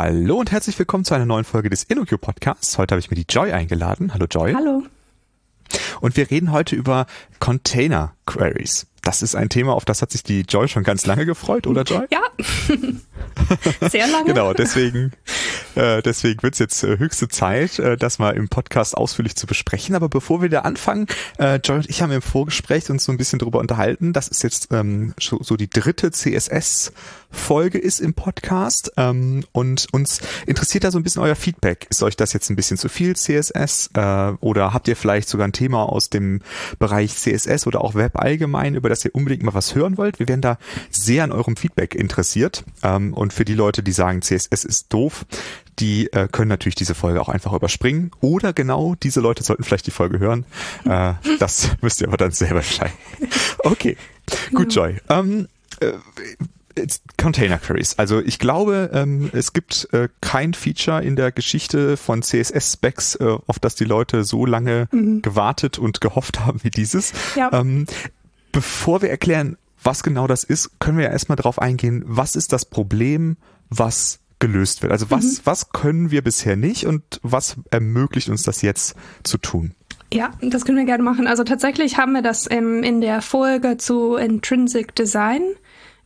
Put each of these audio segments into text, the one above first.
Hallo und herzlich willkommen zu einer neuen Folge des InnoQ Podcasts. Heute habe ich mir die Joy eingeladen. Hallo Joy. Hallo. Und wir reden heute über Container Queries. Das ist ein Thema, auf das hat sich die Joy schon ganz lange gefreut, oder Joy? Ja. Sehr lange. genau, deswegen, äh, deswegen wird es jetzt äh, höchste Zeit, äh, das mal im Podcast ausführlich zu besprechen. Aber bevor wir da anfangen, äh, Joy und ich haben im Vorgespräch uns so ein bisschen darüber unterhalten. Das ist jetzt ähm, so, so die dritte CSS Folge ist im Podcast ähm, und uns interessiert da so ein bisschen euer Feedback. Ist euch das jetzt ein bisschen zu viel CSS äh, oder habt ihr vielleicht sogar ein Thema aus dem Bereich CSS oder auch Web allgemein, über das ihr unbedingt mal was hören wollt? Wir wären da sehr an eurem Feedback interessiert ähm, und für die Leute, die sagen, CSS ist doof, die äh, können natürlich diese Folge auch einfach überspringen oder genau diese Leute sollten vielleicht die Folge hören. Äh, das müsst ihr aber dann selber entscheiden. Okay, gut, Joy. Ähm, äh, Container Queries. Also ich glaube, ähm, es gibt äh, kein Feature in der Geschichte von CSS-Specs, äh, auf das die Leute so lange mhm. gewartet und gehofft haben wie dieses. Ja. Ähm, bevor wir erklären, was genau das ist, können wir ja erstmal darauf eingehen, was ist das Problem, was gelöst wird. Also was, mhm. was können wir bisher nicht und was ermöglicht uns das jetzt zu tun? Ja, das können wir gerne machen. Also tatsächlich haben wir das ähm, in der Folge zu Intrinsic Design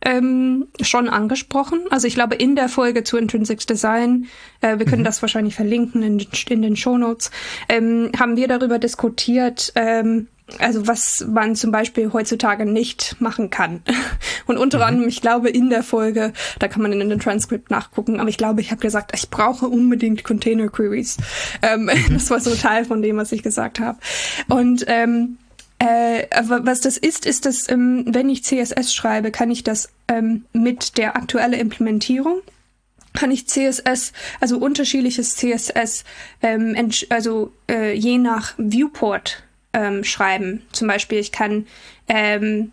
ähm, schon angesprochen. Also ich glaube, in der Folge zu Intrinsic Design, äh, wir können mhm. das wahrscheinlich verlinken in, in den Shownotes, ähm, haben wir darüber diskutiert, ähm, also was man zum Beispiel heutzutage nicht machen kann. Und unter mhm. anderem, ich glaube, in der Folge, da kann man in den Transcript nachgucken, aber ich glaube, ich habe gesagt, ich brauche unbedingt Container Queries. Ähm, mhm. Das war so Teil von dem, was ich gesagt habe. Und ähm, äh, was das ist, ist, dass ähm, wenn ich CSS schreibe, kann ich das ähm, mit der aktuellen Implementierung kann ich CSS, also unterschiedliches CSS, ähm, also äh, je nach Viewport ähm, schreiben. Zum Beispiel, ich kann ähm,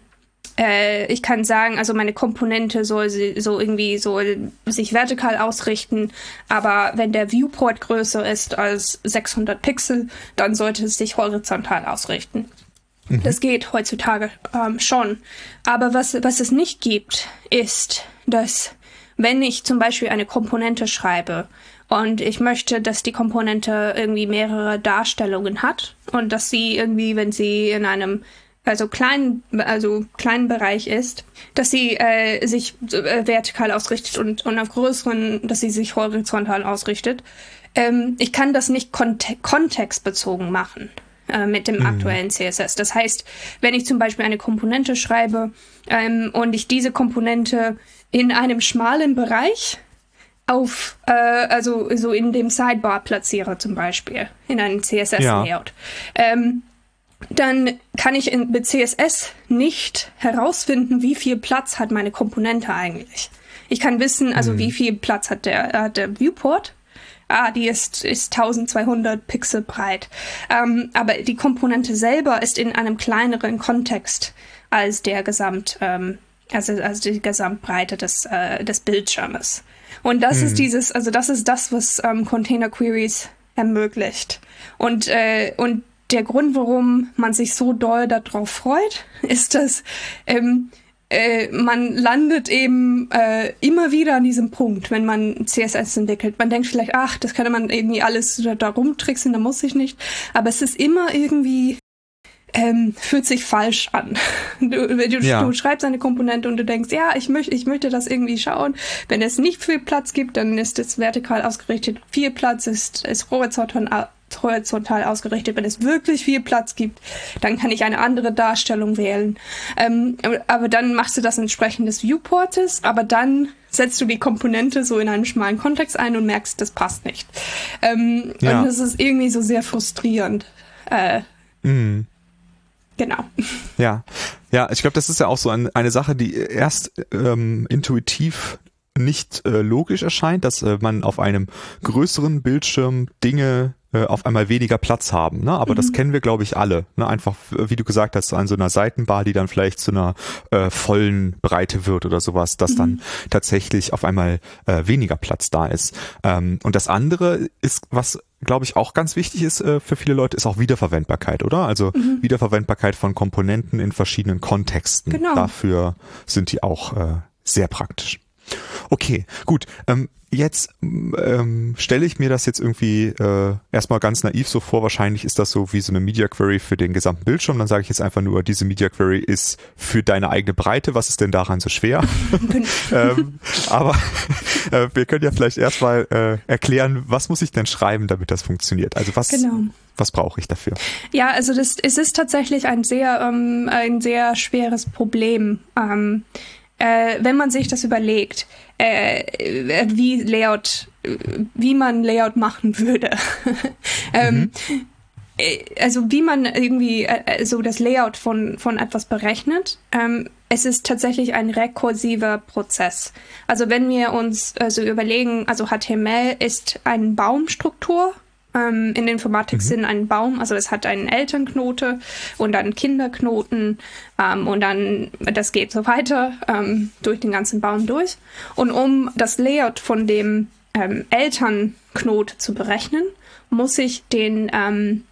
äh, ich kann sagen, also meine Komponente soll so irgendwie so sich vertikal ausrichten, aber wenn der Viewport größer ist als 600 Pixel, dann sollte es sich horizontal ausrichten. Mhm. Das geht heutzutage ähm, schon. Aber was, was es nicht gibt, ist, dass wenn ich zum Beispiel eine Komponente schreibe und ich möchte, dass die Komponente irgendwie mehrere Darstellungen hat und dass sie irgendwie, wenn sie in einem also kleinen, also kleinen Bereich ist, dass sie äh, sich äh, vertikal ausrichtet und, und auf größeren, dass sie sich horizontal ausrichtet. Ähm, ich kann das nicht kont kontextbezogen machen. Äh, mit dem mhm. aktuellen CSS. Das heißt, wenn ich zum Beispiel eine Komponente schreibe ähm, und ich diese Komponente in einem schmalen Bereich auf, äh, also so in dem Sidebar platziere zum Beispiel, in einem CSS-Layout, ja. ähm, dann kann ich in, mit CSS nicht herausfinden, wie viel Platz hat meine Komponente eigentlich. Ich kann wissen, also mhm. wie viel Platz hat der, äh, der Viewport ah, die ist, ist 1200 Pixel breit. Ähm, aber die Komponente selber ist in einem kleineren Kontext als der Gesamt, ähm, also, also die Gesamtbreite des, äh, des Bildschirmes. Und das hm. ist dieses, also das ist das, was ähm, Container Queries ermöglicht. Und, äh, und der Grund, warum man sich so doll darauf freut, ist, dass ähm, äh, man landet eben äh, immer wieder an diesem Punkt, wenn man CSS entwickelt. Man denkt vielleicht, ach, das könnte man irgendwie alles da, da rumtricksen, da muss ich nicht. Aber es ist immer irgendwie ähm, fühlt sich falsch an. Du, du, ja. du, schreibst eine Komponente und du denkst, ja, ich möchte, ich möchte das irgendwie schauen. Wenn es nicht viel Platz gibt, dann ist es vertikal ausgerichtet. Viel Platz ist, ist horizontal, horizontal ausgerichtet. Wenn es wirklich viel Platz gibt, dann kann ich eine andere Darstellung wählen. Ähm, aber dann machst du das entsprechend des Viewportes, aber dann setzt du die Komponente so in einen schmalen Kontext ein und merkst, das passt nicht. Ähm, ja. Und das ist irgendwie so sehr frustrierend. Äh, mhm. Genau. Ja, ja, ich glaube, das ist ja auch so ein, eine Sache, die erst ähm, intuitiv nicht äh, logisch erscheint, dass äh, man auf einem größeren Bildschirm Dinge äh, auf einmal weniger Platz haben. Ne? Aber mhm. das kennen wir, glaube ich, alle. Ne? Einfach, wie du gesagt hast, an so einer Seitenbar, die dann vielleicht zu einer äh, vollen Breite wird oder sowas, dass mhm. dann tatsächlich auf einmal äh, weniger Platz da ist. Ähm, und das andere ist, was glaube ich auch ganz wichtig ist äh, für viele Leute, ist auch Wiederverwendbarkeit, oder? Also mhm. Wiederverwendbarkeit von Komponenten in verschiedenen Kontexten. Genau. Dafür sind die auch äh, sehr praktisch. Okay, gut. Ähm, jetzt ähm, stelle ich mir das jetzt irgendwie äh, erstmal ganz naiv so vor. Wahrscheinlich ist das so wie so eine Media Query für den gesamten Bildschirm. Dann sage ich jetzt einfach nur, diese Media Query ist für deine eigene Breite. Was ist denn daran so schwer? ähm, aber äh, wir können ja vielleicht erstmal äh, erklären, was muss ich denn schreiben, damit das funktioniert? Also was, genau. was brauche ich dafür? Ja, also das, es ist tatsächlich ein sehr, ähm, ein sehr schweres Problem. Ähm, äh, wenn man sich das überlegt, äh, wie Layout, wie man Layout machen würde. ähm, mhm. Äh, also wie man irgendwie äh, so das Layout von, von etwas berechnet. Ähm, es ist tatsächlich ein rekursiver Prozess. Also wenn wir uns also überlegen, also HTML ist eine Baumstruktur ähm, in Informatik mhm. sind ein Baum, also es hat einen Elternknote und dann Kinderknoten ähm, und dann, das geht so weiter ähm, durch den ganzen Baum durch. Und um das Layout von dem ähm, Elternknote zu berechnen, muss ich den ähm,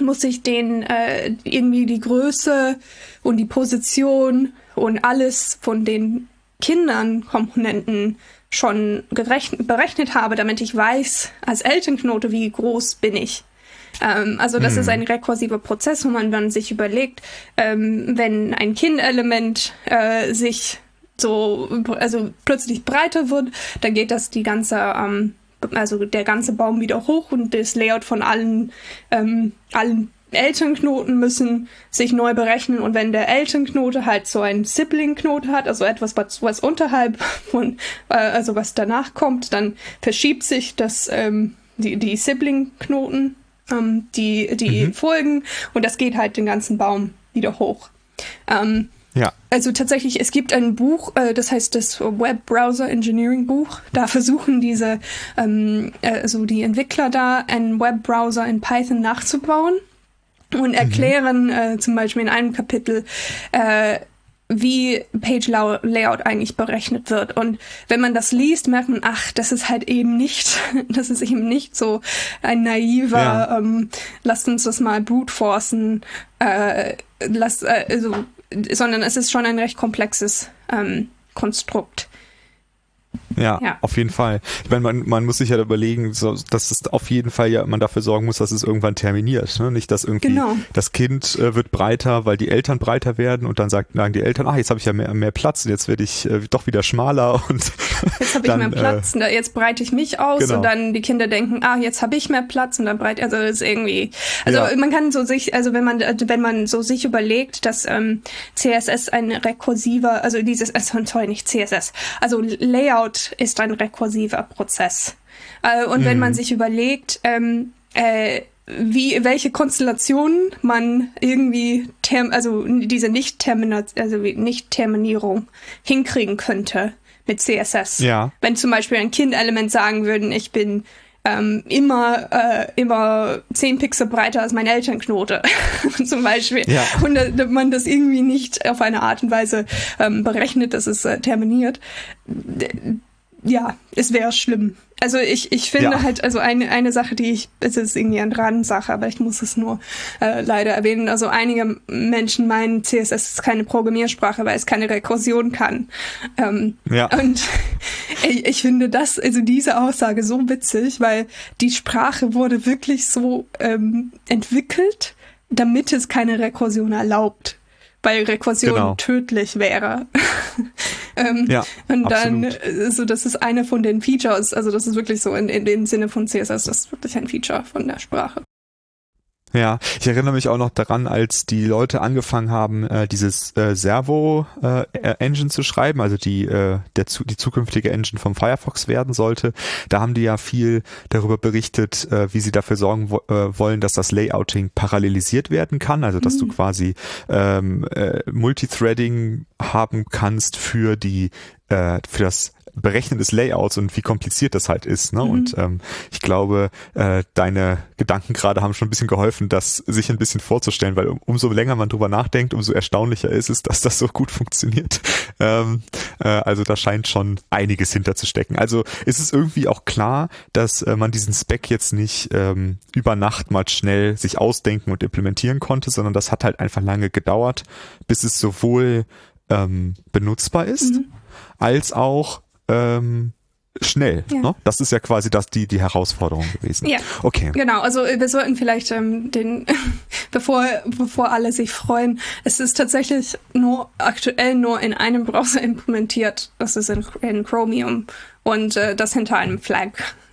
muss ich den äh, irgendwie die Größe und die Position und alles von den Kindern Komponenten schon berechnet habe, damit ich weiß, als Elternknote, wie groß bin ich. Ähm, also das hm. ist ein rekursiver Prozess, wo man dann sich überlegt, ähm, wenn ein Kindelement äh, sich so, also plötzlich breiter wird, dann geht das die ganze, ähm, also der ganze Baum wieder hoch und das Layout von allen, ähm, allen Elternknoten müssen sich neu berechnen und wenn der Elternknote halt so ein Sibling-Knote hat, also etwas, was, was unterhalb von, äh, also was danach kommt, dann verschiebt sich das, ähm, die, die Sibling-Knoten, ähm, die, die mhm. Folgen und das geht halt den ganzen Baum wieder hoch. Ähm, ja. Also tatsächlich, es gibt ein Buch, äh, das heißt das Web Browser Engineering Buch. Da versuchen diese, ähm, äh, also die Entwickler da, einen Webbrowser in Python nachzubauen und mhm. erklären mhm. äh, zum Beispiel in einem Kapitel, äh, wie Page Layout eigentlich berechnet wird. Und wenn man das liest, merkt man, ach, das ist halt eben nicht, das ist eben nicht so ein naiver, ja. ähm, lasst uns das mal brute forcen, äh, lass, äh, also, sondern es ist schon ein recht komplexes ähm, Konstrukt. Ja, ja, auf jeden Fall. Ich meine, man, man muss sich ja überlegen, so, dass es auf jeden Fall ja man dafür sorgen muss, dass es irgendwann terminiert. Ne? Nicht, dass irgendwie genau. das Kind äh, wird breiter, weil die Eltern breiter werden und dann sagt, sagen die Eltern, ach, jetzt habe ich ja mehr, mehr Platz und jetzt werde ich äh, doch wieder schmaler und jetzt habe ich mehr Platz, äh, jetzt breite ich mich aus genau. und dann die Kinder denken, ah, jetzt habe ich mehr Platz und dann breite, also das ist irgendwie, also ja. man kann so sich, also wenn man wenn man so sich überlegt, dass ähm, CSS ein rekursiver, also dieses, äh, sorry, nicht CSS, also Layout ist ein rekursiver Prozess. Äh, und mhm. wenn man mhm. sich überlegt, ähm, äh, wie welche Konstellationen man irgendwie term, also diese nicht termina also nicht Terminierung hinkriegen könnte mit CSS. Ja. Wenn zum Beispiel ein Kind-Element sagen würden, ich bin ähm, immer äh, immer zehn Pixel breiter als mein Elternknote zum Beispiel ja. und äh, man das irgendwie nicht auf eine Art und Weise ähm, berechnet, dass es äh, terminiert ja, es wäre schlimm. Also ich, ich finde ja. halt, also eine, eine Sache, die ich, es ist irgendwie eine Randsache, aber ich muss es nur äh, leider erwähnen. Also einige Menschen meinen, CSS ist keine Programmiersprache, weil es keine Rekursion kann. Ähm, ja. Und ich, ich finde das, also diese Aussage so witzig, weil die Sprache wurde wirklich so ähm, entwickelt, damit es keine Rekursion erlaubt weil Rekursion genau. tödlich wäre. ähm, ja, und dann, absolut. so das ist eine von den Features, also das ist wirklich so in, in dem Sinne von CSS, das ist wirklich ein Feature von der Sprache. Ja, ich erinnere mich auch noch daran, als die Leute angefangen haben, äh, dieses äh, Servo-Engine äh, zu schreiben, also die, äh, der, die zukünftige Engine vom Firefox werden sollte. Da haben die ja viel darüber berichtet, äh, wie sie dafür sorgen wo äh, wollen, dass das Layouting parallelisiert werden kann, also dass mhm. du quasi ähm, äh, Multithreading haben kannst für die äh, für das Berechnen des Layouts und wie kompliziert das halt ist. Ne? Mhm. Und ähm, ich glaube, äh, deine Gedanken gerade haben schon ein bisschen geholfen, das sich ein bisschen vorzustellen, weil um, umso länger man drüber nachdenkt, umso erstaunlicher ist es, dass das so gut funktioniert. Ähm, äh, also da scheint schon einiges hinterzustecken. Also ist es irgendwie auch klar, dass äh, man diesen Spec jetzt nicht ähm, über Nacht mal schnell sich ausdenken und implementieren konnte, sondern das hat halt einfach lange gedauert, bis es sowohl ähm, benutzbar ist, mhm. als auch ähm, schnell. Ja. Ne? Das ist ja quasi das, die, die Herausforderung gewesen. Ja. Okay. Genau, also wir sollten vielleicht ähm, den, bevor, bevor alle sich freuen, es ist tatsächlich nur aktuell nur in einem Browser implementiert. Das ist in, in Chromium und äh, das hinter einem Flag.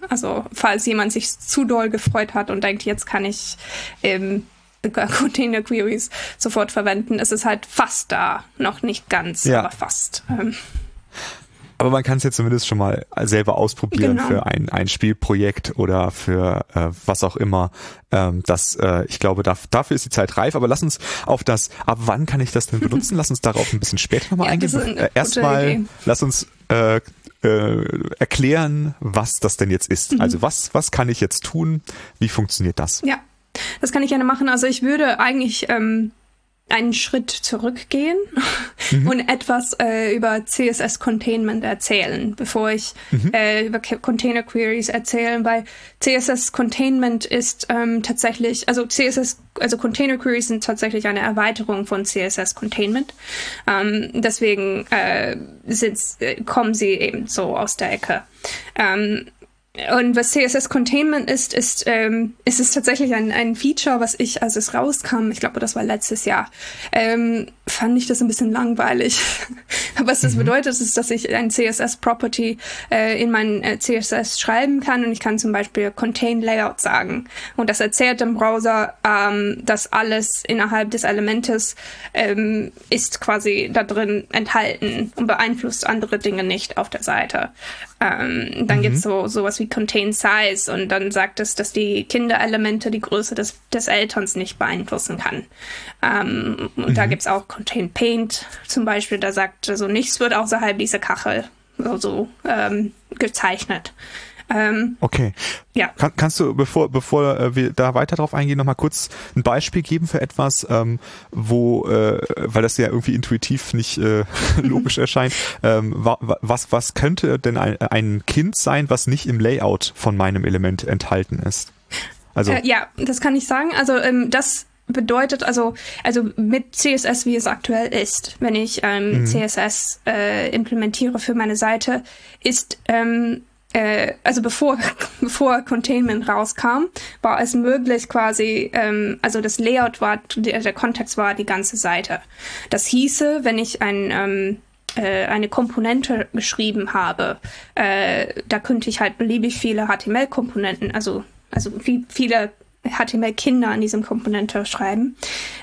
Also falls jemand sich zu doll gefreut hat und denkt, jetzt kann ich ähm, Container Queries sofort verwenden, ist es halt fast da. Noch nicht ganz, ja. aber fast. Ähm. Aber man kann es ja zumindest schon mal selber ausprobieren genau. für ein, ein Spielprojekt oder für äh, was auch immer. Ähm, das, äh, ich glaube, da, dafür ist die Zeit reif. Aber lass uns auf das, ab wann kann ich das denn benutzen? lass uns darauf ein bisschen später nochmal ja, eingehen. Äh, Erstmal, lass uns äh, äh, erklären, was das denn jetzt ist. Mhm. Also was, was kann ich jetzt tun? Wie funktioniert das? Ja, das kann ich gerne machen. Also ich würde eigentlich ähm, einen Schritt zurückgehen mhm. und etwas äh, über CSS Containment erzählen, bevor ich mhm. äh, über Container Queries erzähle, weil CSS Containment ist ähm, tatsächlich, also CSS, also Container Queries sind tatsächlich eine Erweiterung von CSS Containment. Ähm, deswegen äh, äh, kommen sie eben so aus der Ecke. Ähm, und was CSS Containment ist, ist, ähm, ist es tatsächlich ein, ein Feature, was ich, als es rauskam, ich glaube, das war letztes Jahr, ähm, fand ich das ein bisschen langweilig. was das mhm. bedeutet, ist, dass ich ein CSS-Property äh, in mein äh, CSS schreiben kann und ich kann zum Beispiel Contain Layout sagen. Und das erzählt dem Browser, ähm, dass alles innerhalb des Elementes ähm, ist quasi da drin enthalten und beeinflusst andere Dinge nicht auf der Seite. Ähm, dann mhm. gibt's so sowas wie Contain Size und dann sagt es, dass die Kinderelemente die Größe des, des Elterns nicht beeinflussen kann. Ähm, und mhm. da gibt's auch Contain Paint zum Beispiel, da sagt so, nichts wird außerhalb dieser Kachel so, so ähm, gezeichnet. Ähm, okay. Ja. Kann, kannst du, bevor, bevor äh, wir da weiter drauf eingehen, nochmal kurz ein Beispiel geben für etwas, ähm, wo, äh, weil das ja irgendwie intuitiv nicht äh, logisch erscheint, ähm, wa, was, was könnte denn ein, ein Kind sein, was nicht im Layout von meinem Element enthalten ist? Also, äh, ja, das kann ich sagen. Also ähm, das bedeutet also also mit CSS wie es aktuell ist, wenn ich ähm, mhm. CSS äh, implementiere für meine Seite, ist ähm, äh, also bevor, bevor Containment rauskam, war es möglich quasi, ähm, also das Layout war, der, der Kontext war die ganze Seite. Das hieße, wenn ich ein, ähm, äh, eine Komponente geschrieben habe, äh, da könnte ich halt beliebig viele HTML-Komponenten, also, also viel, viele HTML-Kinder an diesem Komponente schreiben.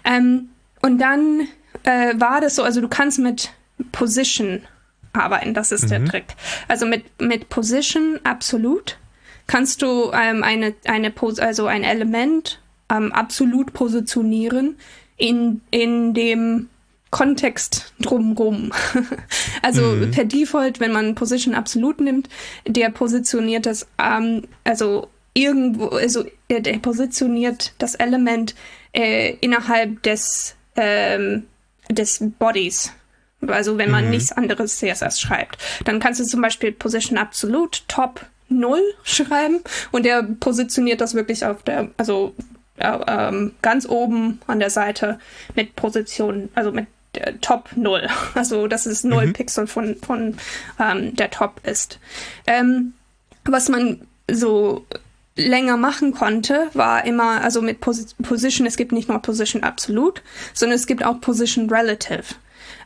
Ähm, und dann äh, war das so, also du kannst mit Position arbeiten. Das ist mhm. der Trick. Also mit, mit Position absolut kannst du ähm, eine, eine also ein Element ähm, absolut positionieren in, in dem Kontext drumrum. also mhm. per Default, wenn man Position absolut nimmt, der positioniert das, ähm, also irgendwo, also der, der positioniert das Element äh, innerhalb des, ähm, des Bodies also wenn man mhm. nichts anderes CSS schreibt. Dann kannst du zum Beispiel Position Absolute Top 0 schreiben und der positioniert das wirklich auf der, also äh, ähm, ganz oben an der Seite mit Position, also mit Top 0. Also dass es 0 mhm. Pixel von, von ähm, der Top ist. Ähm, was man so länger machen konnte, war immer, also mit Pos Position, es gibt nicht nur Position Absolute, sondern es gibt auch Position Relative.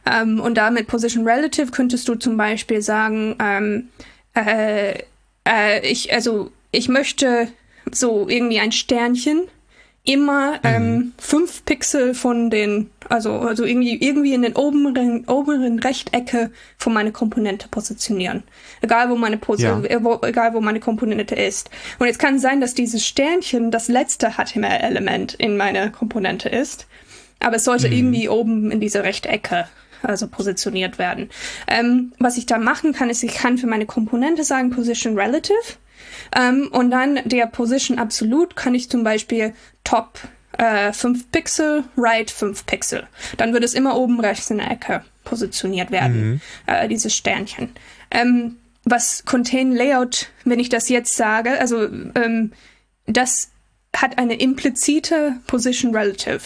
Ähm, und damit Position Relative könntest du zum Beispiel sagen, ähm, äh, äh, ich, also ich möchte so irgendwie ein Sternchen immer ähm, mhm. fünf Pixel von den, also, also irgendwie, irgendwie in den oberen, oberen Rechtecke von meiner Komponente positionieren. Egal wo meine Pos ja. Äh, wo, egal wo meine Komponente ist. Und jetzt kann es sein, dass dieses Sternchen das letzte HTML-Element in meiner Komponente ist. Aber es sollte mhm. irgendwie oben in diese Rechtecke also positioniert werden. Ähm, was ich da machen kann, ist, ich kann für meine Komponente sagen Position Relative ähm, und dann der Position Absolute kann ich zum Beispiel Top äh, 5 Pixel, Right 5 Pixel. Dann wird es immer oben rechts in der Ecke positioniert werden, mhm. äh, dieses Sternchen. Ähm, was Contain Layout, wenn ich das jetzt sage, also ähm, das hat eine implizite Position Relative.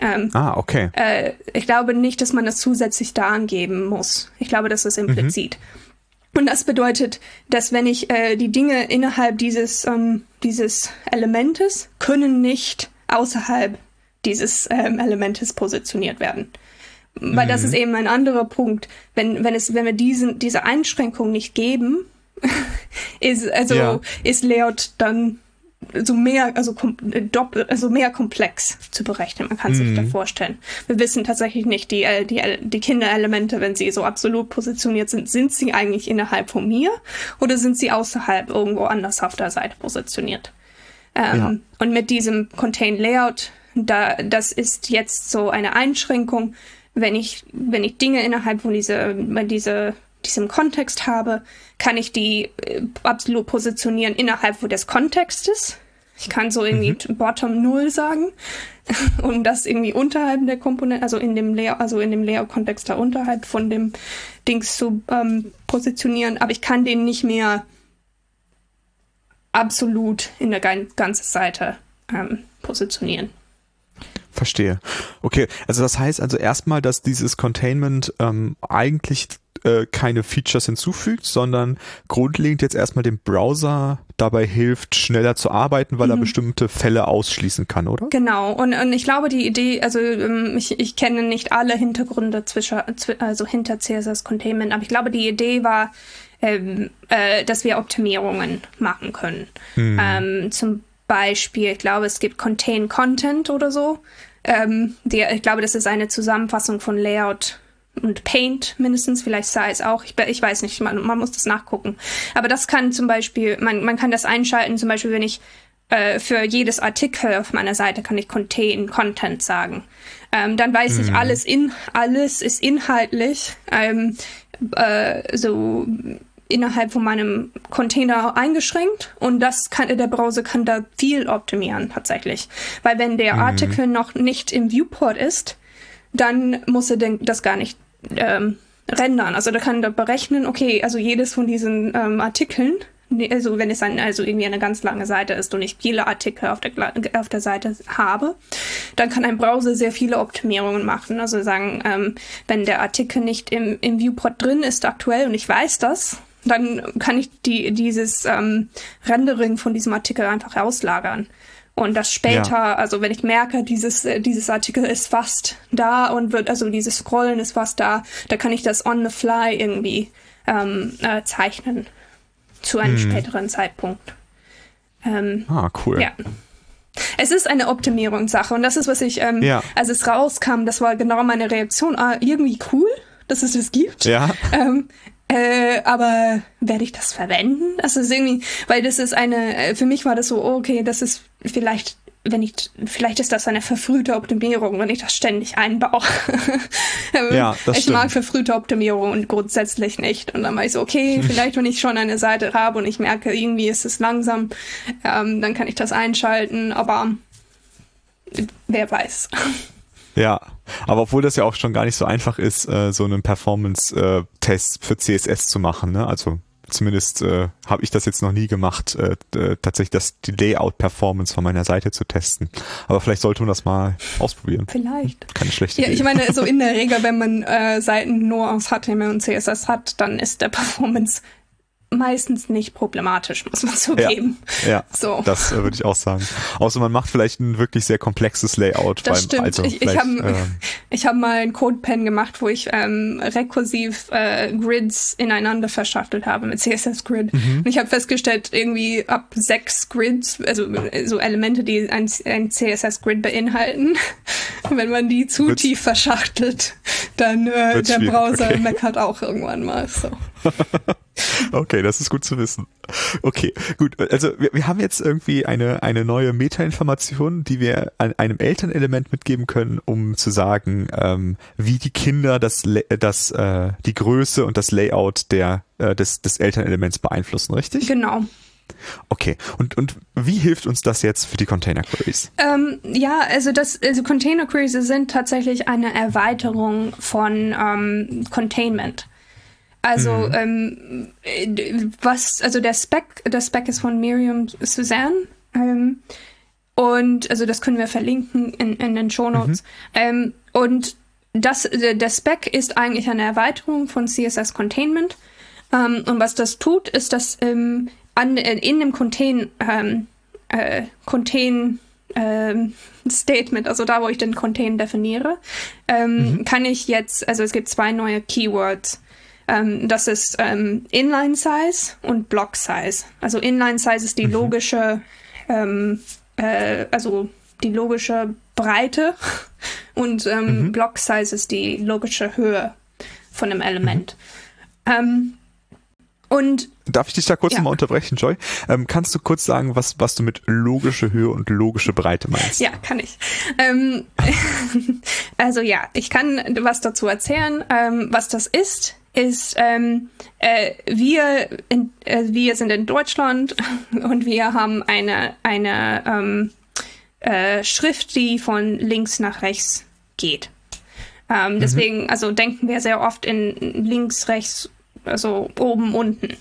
Ähm, ah, okay. Äh, ich glaube nicht, dass man das zusätzlich da angeben muss. Ich glaube, das ist implizit. Mhm. Und das bedeutet, dass wenn ich äh, die Dinge innerhalb dieses, ähm, dieses Elementes können nicht außerhalb dieses ähm, Elementes positioniert werden. Weil mhm. das ist eben ein anderer Punkt. Wenn, wenn, es, wenn wir diesen, diese Einschränkung nicht geben, ist, also, ja. ist Layout dann so mehr, also doppelt, also mehr komplex zu berechnen. Man kann sich da mhm. vorstellen. Wir wissen tatsächlich nicht, die, äh, die, die Kinderelemente, wenn sie so absolut positioniert sind, sind sie eigentlich innerhalb von mir oder sind sie außerhalb irgendwo anders auf der Seite positioniert? Ähm, ja. Und mit diesem Contain Layout, da, das ist jetzt so eine Einschränkung, wenn ich, wenn ich Dinge innerhalb von dieser, dieser diesem Kontext habe, kann ich die äh, absolut positionieren innerhalb des Kontextes. Ich kann so irgendwie mhm. Bottom Null sagen, um das irgendwie unterhalb der Komponente, also in dem Layout, also in dem Layout-Kontext da unterhalb von dem Dings zu ähm, positionieren, aber ich kann den nicht mehr absolut in der ganzen Seite ähm, positionieren. Verstehe. Okay, also das heißt also erstmal, dass dieses Containment ähm, eigentlich äh, keine Features hinzufügt, sondern grundlegend jetzt erstmal dem Browser dabei hilft, schneller zu arbeiten, weil mhm. er bestimmte Fälle ausschließen kann, oder? Genau. Und, und ich glaube, die Idee, also ähm, ich, ich kenne nicht alle Hintergründe zwischen, also hinter CSS Containment, aber ich glaube, die Idee war, ähm, äh, dass wir Optimierungen machen können. Mhm. Ähm, zum Beispiel, ich glaube, es gibt Contain Content oder so. Ähm, die, ich glaube, das ist eine Zusammenfassung von Layout und Paint mindestens, vielleicht Size auch. Ich, ich weiß nicht, man, man, muss das nachgucken. Aber das kann zum Beispiel, man, man kann das einschalten, zum Beispiel, wenn ich äh, für jedes Artikel auf meiner Seite kann ich Contain Content sagen. Ähm, dann weiß mhm. ich, alles in alles ist inhaltlich ähm, äh, so innerhalb von meinem Container eingeschränkt und das kann der Browser kann da viel optimieren tatsächlich, weil wenn der mhm. Artikel noch nicht im Viewport ist, dann muss er das gar nicht ähm, rendern. Also da kann er berechnen, okay, also jedes von diesen ähm, Artikeln also wenn es ein, also irgendwie eine ganz lange Seite ist und ich viele Artikel auf der, auf der Seite habe, dann kann ein Browser sehr viele Optimierungen machen. Also sagen, ähm, wenn der Artikel nicht im, im Viewport drin ist aktuell und ich weiß das, dann kann ich die, dieses ähm, Rendering von diesem Artikel einfach auslagern. Und das später, ja. also wenn ich merke, dieses, äh, dieses Artikel ist fast da und wird, also dieses Scrollen ist fast da, da kann ich das on the fly irgendwie ähm, äh, zeichnen zu einem hm. späteren Zeitpunkt. Ähm, ah, cool. Ja. Es ist eine Optimierungssache und das ist, was ich, ähm, ja. als es rauskam, das war genau meine Reaktion. Ah, irgendwie cool, dass es das gibt. Ja. Ähm, äh, aber werde ich das verwenden? Das ist irgendwie, weil das ist eine, äh, für mich war das so, okay, das ist vielleicht, wenn ich, vielleicht ist das eine verfrühte Optimierung, wenn ich das ständig einbaue. Ähm, ja, das ich stimmt. mag verfrühte Optimierung und grundsätzlich nicht. Und dann war ich so, okay, vielleicht wenn ich schon eine Seite habe und ich merke, irgendwie ist es langsam, ähm, dann kann ich das einschalten, aber wer weiß. Ja, aber obwohl das ja auch schon gar nicht so einfach ist, äh, so einen Performance-Test für CSS zu machen, ne? Also zumindest äh, habe ich das jetzt noch nie gemacht, äh, tatsächlich das die Layout-Performance von meiner Seite zu testen. Aber vielleicht sollte man das mal ausprobieren. Vielleicht. Keine schlechte ja, Idee. Ich meine, so in der Regel, wenn man äh, Seiten nur aus HTML und CSS hat, dann ist der Performance meistens nicht problematisch, muss man zugeben. Ja, ja so. das äh, würde ich auch sagen. Außer man macht vielleicht ein wirklich sehr komplexes Layout. Das beim, stimmt. Also ich ich habe ähm, ich hab mal ein Codepen gemacht, wo ich ähm, rekursiv äh, Grids ineinander verschachtelt habe mit CSS Grid. Mhm. Und ich habe festgestellt, irgendwie ab sechs Grids, also so Elemente, die ein, ein CSS Grid beinhalten, wenn man die zu Wird's, tief verschachtelt, dann äh, der Browser okay. meckert auch irgendwann mal. So. Okay, das ist gut zu wissen. Okay, gut. Also wir, wir haben jetzt irgendwie eine, eine neue Metainformation, die wir an einem Elternelement mitgeben können, um zu sagen, ähm, wie die Kinder das, das, äh, die Größe und das Layout der, äh, des, des Elternelements beeinflussen, richtig? Genau. Okay, und, und wie hilft uns das jetzt für die Container Queries? Ähm, ja, also das, also Container Queries sind tatsächlich eine Erweiterung von ähm, Containment. Also mhm. ähm, was, also der Spec, der Spec ist von Miriam Suzanne. Ähm, und also das können wir verlinken in, in den Show Notes. Mhm. Ähm, und das, der Spec ist eigentlich eine Erweiterung von CSS Containment. Ähm, und was das tut, ist, dass ähm, an, in dem Contain, ähm, äh, Contain ähm, Statement, also da, wo ich den Contain definiere, ähm, mhm. kann ich jetzt, also es gibt zwei neue Keywords. Ähm, das ist ähm, Inline Size und Block Size. Also Inline Size ist die mhm. logische, ähm, äh, also die logische Breite und ähm, mhm. Block Size ist die logische Höhe von einem Element. Mhm. Ähm, und Darf ich dich da kurz ja. mal unterbrechen, Joy? Ähm, kannst du kurz sagen, was, was du mit logische Höhe und logische Breite meinst? Ja, kann ich. Ähm, also ja, ich kann was dazu erzählen. Ähm, was das ist, ist, ähm, äh, wir, in, äh, wir sind in Deutschland und wir haben eine, eine ähm, äh, Schrift, die von links nach rechts geht. Ähm, mhm. deswegen, also denken wir sehr oft in links, rechts, also oben, unten.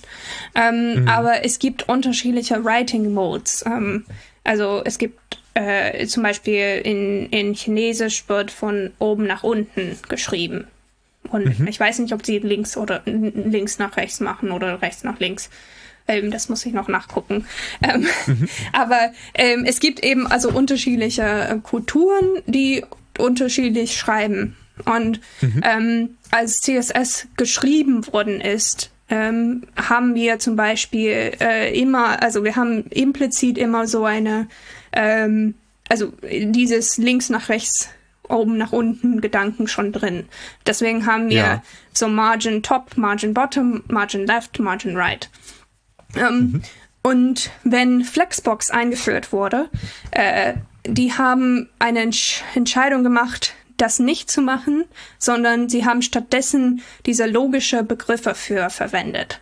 Ähm, mhm. Aber es gibt unterschiedliche Writing Modes. Ähm, also es gibt äh, zum Beispiel in, in Chinesisch wird von oben nach unten geschrieben. Und mhm. ich weiß nicht, ob sie links oder links nach rechts machen oder rechts nach links. Ähm, das muss ich noch nachgucken. Ähm, mhm. Aber ähm, es gibt eben also unterschiedliche äh, Kulturen, die unterschiedlich schreiben. Und mhm. ähm, als CSS geschrieben worden ist, ähm, haben wir zum Beispiel äh, immer, also wir haben implizit immer so eine, ähm, also dieses links nach rechts, oben nach unten Gedanken schon drin. Deswegen haben wir ja. so Margin Top, Margin Bottom, Margin Left, Margin Right. Ähm, mhm. Und wenn Flexbox eingeführt wurde, äh, die haben eine Entsch Entscheidung gemacht, das nicht zu machen, sondern sie haben stattdessen diese logische Begriffe für verwendet.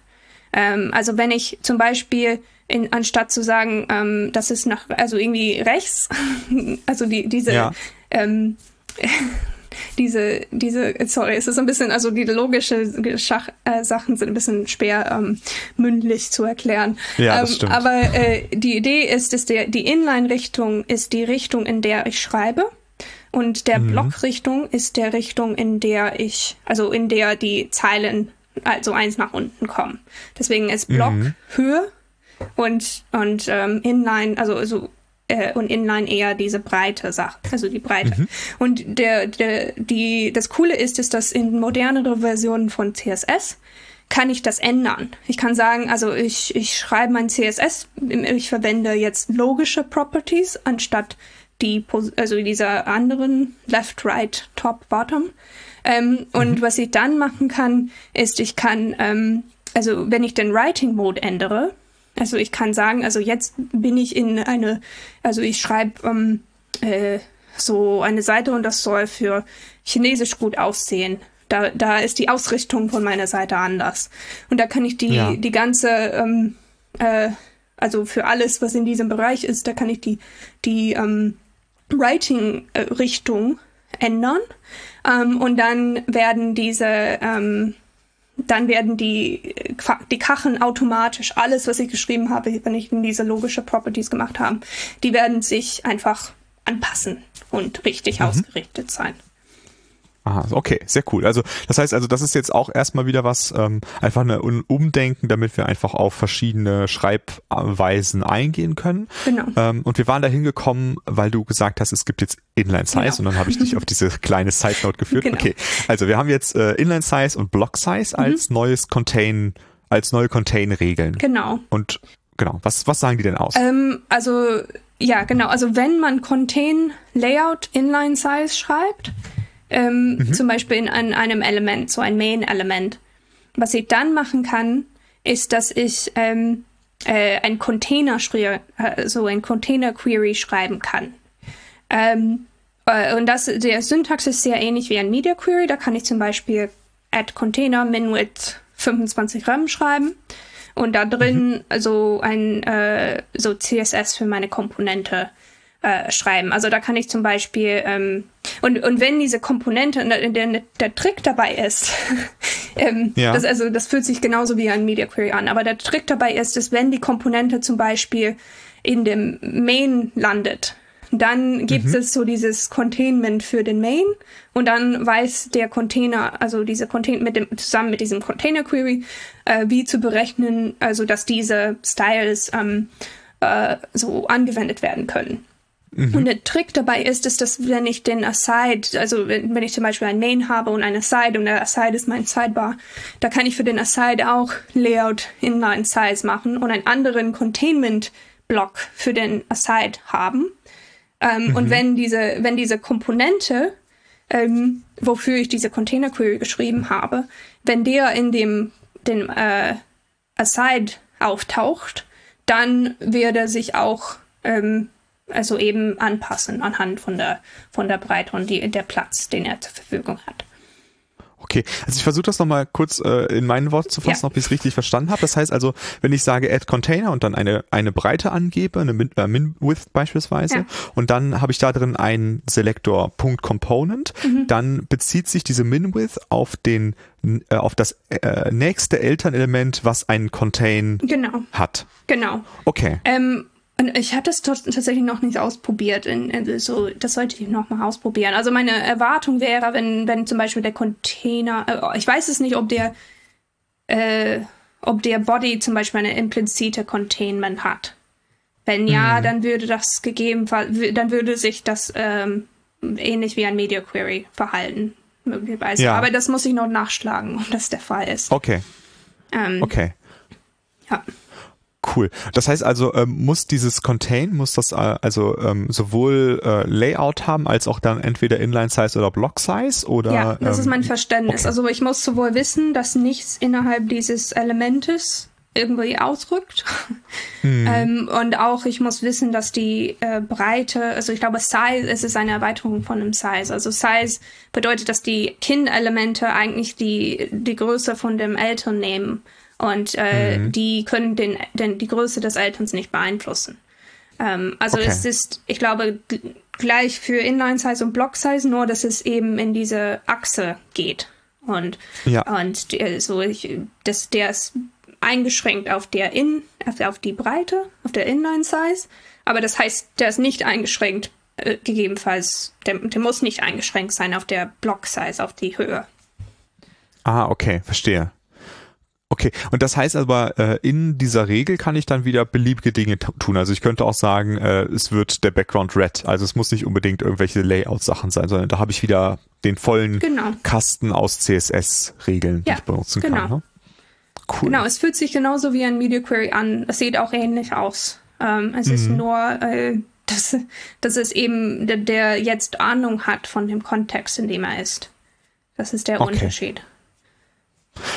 Ähm, also wenn ich zum Beispiel in, anstatt zu sagen, ähm, das ist nach, also irgendwie rechts, also die, diese, ja. ähm, diese, diese, sorry, es ist ein bisschen, also die logische Schach, äh, Sachen sind ein bisschen schwer ähm, mündlich zu erklären. Ja, das ähm, stimmt. Aber äh, die Idee ist, dass der, die Inline-Richtung ist die Richtung, in der ich schreibe. Und der mhm. Blockrichtung ist der Richtung, in der ich, also in der die Zeilen, also eins nach unten kommen. Deswegen ist Block mhm. Höhe und, und ähm, Inline, also, also äh, und Inline eher diese breite Sache, also die Breite. Mhm. Und der, der, die, das Coole ist, ist, dass in moderneren Versionen von CSS kann ich das ändern. Ich kann sagen, also ich, ich schreibe mein CSS, ich verwende jetzt logische Properties anstatt die, also dieser anderen Left, Right, Top, Bottom. Ähm, und mhm. was ich dann machen kann, ist, ich kann, ähm, also wenn ich den Writing Mode ändere, also ich kann sagen, also jetzt bin ich in eine, also ich schreibe ähm, äh, so eine Seite und das soll für Chinesisch gut aussehen. Da, da ist die Ausrichtung von meiner Seite anders. Und da kann ich die, ja. die ganze, ähm, äh, also für alles, was in diesem Bereich ist, da kann ich die, die ähm, Writing-Richtung ändern. Ähm, und dann werden diese, ähm, dann werden die, die Kacheln automatisch, alles, was ich geschrieben habe, wenn ich diese logische Properties gemacht habe, die werden sich einfach anpassen und richtig mhm. ausgerichtet sein. Aha, okay, sehr cool. Also das heißt also, das ist jetzt auch erstmal wieder was, ähm, einfach eine Umdenken, damit wir einfach auf verschiedene Schreibweisen eingehen können. Genau. Ähm, und wir waren da hingekommen, weil du gesagt hast, es gibt jetzt Inline Size genau. und dann habe ich dich auf diese kleine Side Note geführt. Genau. Okay, also wir haben jetzt äh, Inline Size und Block Size mhm. als neues Contain, als neue Contain-Regeln. Genau. Und genau, was, was sagen die denn aus? Ähm, also ja, genau. Also wenn man Contain Layout Inline Size schreibt, ähm, mhm. zum Beispiel in, in einem Element, so ein Main-Element. Was ich dann machen kann, ist, dass ich ähm, äh, ein Container, äh, so ein Container Query schreiben kann. Ähm, äh, und das, der Syntax ist sehr ähnlich wie ein Media Query. Da kann ich zum Beispiel add Container min with 25 RAM schreiben und da drin mhm. so ein äh, so CSS für meine Komponente äh, schreiben. Also da kann ich zum Beispiel ähm, und, und wenn diese Komponente, der, der, der Trick dabei ist, ähm, ja. das, also das fühlt sich genauso wie ein Media Query an, aber der Trick dabei ist, dass wenn die Komponente zum Beispiel in dem Main landet, dann gibt mhm. es so dieses Containment für den Main und dann weiß der Container, also diese Container mit dem zusammen mit diesem Container Query, äh, wie zu berechnen, also dass diese Styles ähm, äh, so angewendet werden können. Mhm. Und der Trick dabei ist, ist, dass wenn ich den Aside, also wenn, ich zum Beispiel ein Main habe und ein Aside und der Aside ist mein Sidebar, da kann ich für den Aside auch Layout Inline Size machen und einen anderen Containment Block für den Aside haben. Ähm, mhm. Und wenn diese, wenn diese Komponente, ähm, wofür ich diese Container Query geschrieben habe, wenn der in dem, dem äh, Aside auftaucht, dann wird er sich auch ähm, also eben anpassen anhand von der von der Breite und die, der Platz, den er zur Verfügung hat. Okay, also ich versuche das nochmal kurz äh, in meinen Worten zu fassen, ja. ob ich es richtig verstanden habe. Das heißt also, wenn ich sage Add Container und dann eine, eine Breite angebe, eine Min, äh, Min Width beispielsweise, ja. und dann habe ich da drin einen Selektor Punkt Component, mhm. dann bezieht sich diese Min Width auf den äh, auf das äh, nächste Elternelement, was einen Contain genau. hat. Genau. Okay. Ähm, und ich hatte es tatsächlich noch nicht ausprobiert. In, in, so, das sollte ich noch mal ausprobieren. Also meine Erwartung wäre, wenn, wenn zum Beispiel der Container, äh, ich weiß es nicht, ob der, äh, ob der Body zum Beispiel eine implizite Containment hat. Wenn ja, mhm. dann würde das gegebenenfalls, dann würde sich das ähm, ähnlich wie ein Media Query verhalten, möglicherweise. Ja. Aber das muss ich noch nachschlagen, ob das der Fall ist. Okay. Ähm, okay. Ja. Cool. Das heißt also, ähm, muss dieses Contain, muss das äh, also ähm, sowohl äh, Layout haben, als auch dann entweder Inline-Size oder Block-Size? Oder, ja, das ähm, ist mein Verständnis. Okay. Also ich muss sowohl wissen, dass nichts innerhalb dieses Elementes irgendwie ausrückt. Hm. ähm, und auch ich muss wissen, dass die äh, Breite, also ich glaube Size, es ist eine Erweiterung von einem Size. Also Size bedeutet, dass die Kin-Elemente eigentlich die, die Größe von dem Eltern nehmen. Und äh, mhm. die können den, den, die Größe des Elterns nicht beeinflussen. Ähm, also okay. es ist, ich glaube, gleich für Inline-Size und Block-Size, nur dass es eben in diese Achse geht. Und, ja. und der, so ich, das, der ist eingeschränkt auf der In, auf die Breite, auf der Inline-Size. Aber das heißt, der ist nicht eingeschränkt, äh, gegebenenfalls, der, der muss nicht eingeschränkt sein auf der Block-Size, auf die Höhe. Ah, okay, verstehe. Okay, und das heißt aber, äh, in dieser Regel kann ich dann wieder beliebige Dinge tun. Also ich könnte auch sagen, äh, es wird der Background red. Also es muss nicht unbedingt irgendwelche Layout-Sachen sein, sondern da habe ich wieder den vollen genau. Kasten aus CSS-Regeln, ja, die ich benutzen genau. kann. Ne? Cool. Genau, es fühlt sich genauso wie ein Media Query an. Es sieht auch ähnlich aus. Ähm, es mhm. ist nur, äh, dass, dass es eben der, der, jetzt Ahnung hat von dem Kontext, in dem er ist. Das ist der okay. Unterschied.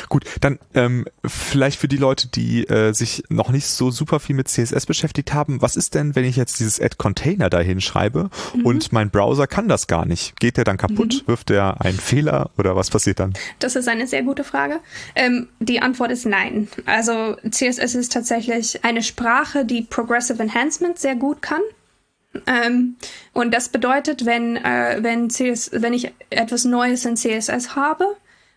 Gut, dann ähm, vielleicht für die Leute, die äh, sich noch nicht so super viel mit CSS beschäftigt haben, was ist denn, wenn ich jetzt dieses Add Container dahin schreibe mhm. und mein Browser kann das gar nicht? Geht der dann kaputt? Mhm. Wirft der einen Fehler oder was passiert dann? Das ist eine sehr gute Frage. Ähm, die Antwort ist nein. Also CSS ist tatsächlich eine Sprache, die Progressive Enhancement sehr gut kann. Ähm, und das bedeutet, wenn, äh, wenn, CS, wenn ich etwas Neues in CSS habe,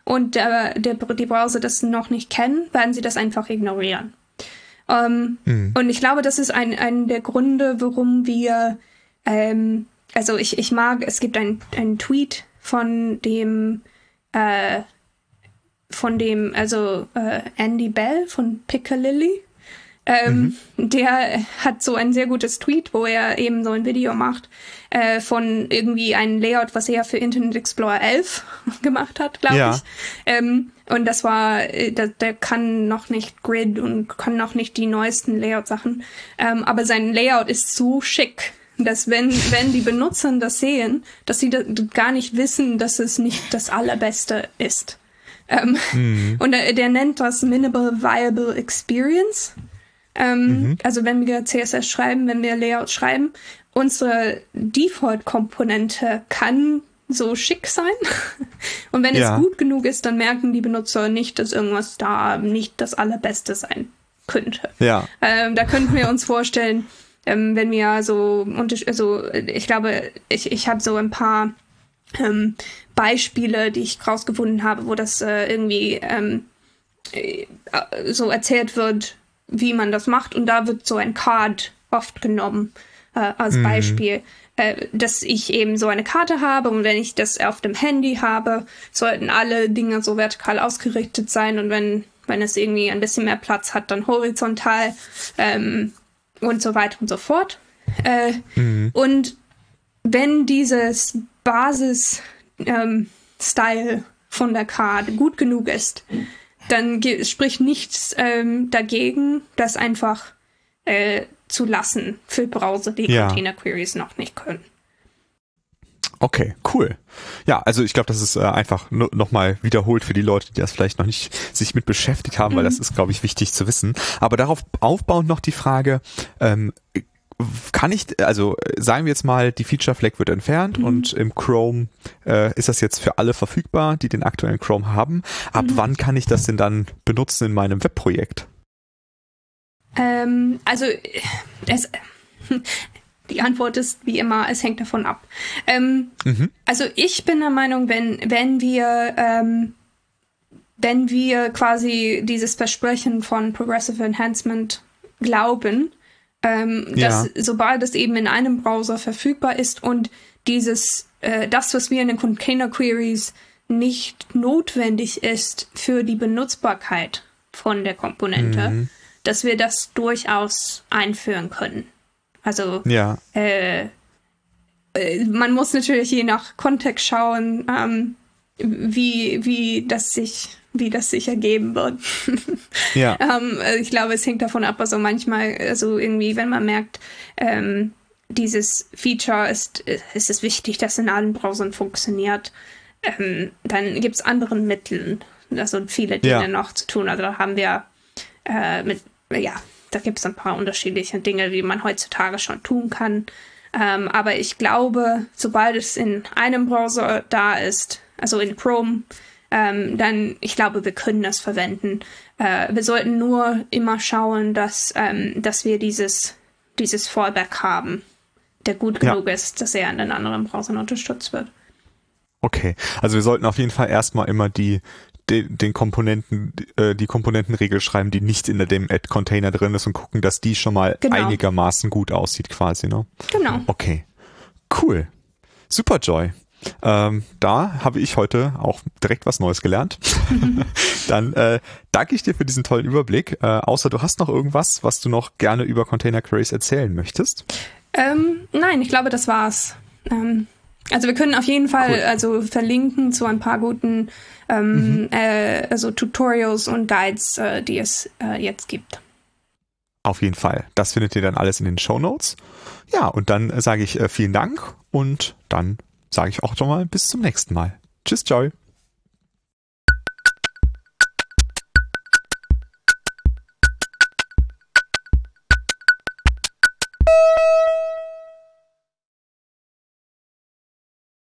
und der, der, die Browser das noch nicht kennen, werden sie das einfach ignorieren. Ähm, mhm. Und ich glaube, das ist ein, ein der Gründe, warum wir, ähm, also ich, ich mag, es gibt einen Tweet von dem, äh, von dem, also äh, Andy Bell von Piccalilli. Ähm, mhm. Der hat so ein sehr gutes Tweet, wo er eben so ein Video macht äh, von irgendwie einem Layout, was er für Internet Explorer 11 gemacht hat, glaube ja. ich. Ähm, und das war, äh, der, der kann noch nicht Grid und kann noch nicht die neuesten Layout-Sachen. Ähm, aber sein Layout ist so schick, dass wenn, wenn die Benutzer das sehen, dass sie da gar nicht wissen, dass es nicht das allerbeste ist. Ähm, mhm. Und der, der nennt das Minimal Viable Experience. Ähm, mhm. Also wenn wir CSS schreiben, wenn wir Layout schreiben, unsere Default-Komponente kann so schick sein. Und wenn ja. es gut genug ist, dann merken die Benutzer nicht, dass irgendwas da nicht das Allerbeste sein könnte. Ja. Ähm, da könnten wir uns vorstellen, ähm, wenn wir so, also ich glaube, ich, ich habe so ein paar ähm, Beispiele, die ich rausgefunden habe, wo das äh, irgendwie ähm, äh, so erzählt wird, wie man das macht. Und da wird so ein Card oft genommen. äh, als mhm. Beispiel, äh, dass ich eben so eine Karte habe und wenn ich das auf dem Handy habe, sollten alle Dinge so vertikal ausgerichtet sein und wenn, wenn es irgendwie ein bisschen mehr Platz hat, dann horizontal ähm, und so weiter und so fort. Äh, mhm. Und wenn dieses Basis-Style ähm, von der Karte gut genug ist, dann spricht nichts ähm, dagegen, das einfach äh, zu lassen für Browser, die ja. Container Queries noch nicht können. Okay, cool. Ja, also ich glaube, das ist äh, einfach nochmal wiederholt für die Leute, die das vielleicht noch nicht sich mit beschäftigt haben, mhm. weil das ist, glaube ich, wichtig zu wissen. Aber darauf aufbauend noch die Frage, ähm, kann ich, also sagen wir jetzt mal, die Feature Flag wird entfernt mhm. und im Chrome äh, ist das jetzt für alle verfügbar, die den aktuellen Chrome haben. Ab mhm. wann kann ich das denn dann benutzen in meinem Webprojekt? Ähm, also es, die Antwort ist wie immer, es hängt davon ab. Ähm, mhm. Also ich bin der Meinung, wenn, wenn wir ähm, wenn wir quasi dieses Versprechen von Progressive Enhancement glauben, ähm, ja. dass sobald es eben in einem Browser verfügbar ist und dieses, äh, das, was wir in den Container Queries nicht notwendig ist für die Benutzbarkeit von der Komponente, mhm. dass wir das durchaus einführen können. Also ja. äh, äh, man muss natürlich je nach Kontext schauen, ähm, wie, wie das sich wie das sich ergeben wird. ja. ähm, ich glaube, es hängt davon ab, also manchmal, also irgendwie, wenn man merkt, ähm, dieses Feature ist, ist es wichtig, dass in allen Browsern funktioniert, ähm, dann gibt es anderen Mitteln, also viele Dinge ja. noch zu tun. Also da haben wir äh, mit, ja, da gibt es ein paar unterschiedliche Dinge, die man heutzutage schon tun kann. Ähm, aber ich glaube, sobald es in einem Browser da ist, also in Chrome, ähm, dann ich glaube, wir können das verwenden. Äh, wir sollten nur immer schauen, dass, ähm, dass wir dieses, dieses Fallback haben, der gut genug ja. ist, dass er in den anderen Browsern unterstützt wird. Okay, also wir sollten auf jeden Fall erstmal immer die, den, den Komponenten, äh, die Komponentenregel schreiben, die nicht in dem Add-Container drin ist und gucken, dass die schon mal genau. einigermaßen gut aussieht quasi, ne? Genau. Okay. Cool. Super, Joy. Ähm, da habe ich heute auch direkt was Neues gelernt. Dann äh, danke ich dir für diesen tollen Überblick. Äh, außer du hast noch irgendwas, was du noch gerne über Container Queries erzählen möchtest? Ähm, nein, ich glaube, das war's. Ähm, also wir können auf jeden Fall cool. also verlinken zu ein paar guten ähm, mhm. äh, also Tutorials und Guides, äh, die es äh, jetzt gibt. Auf jeden Fall. Das findet ihr dann alles in den Show Notes. Ja, und dann sage ich äh, vielen Dank und dann sage ich auch schon mal bis zum nächsten Mal. Tschüss, Joy.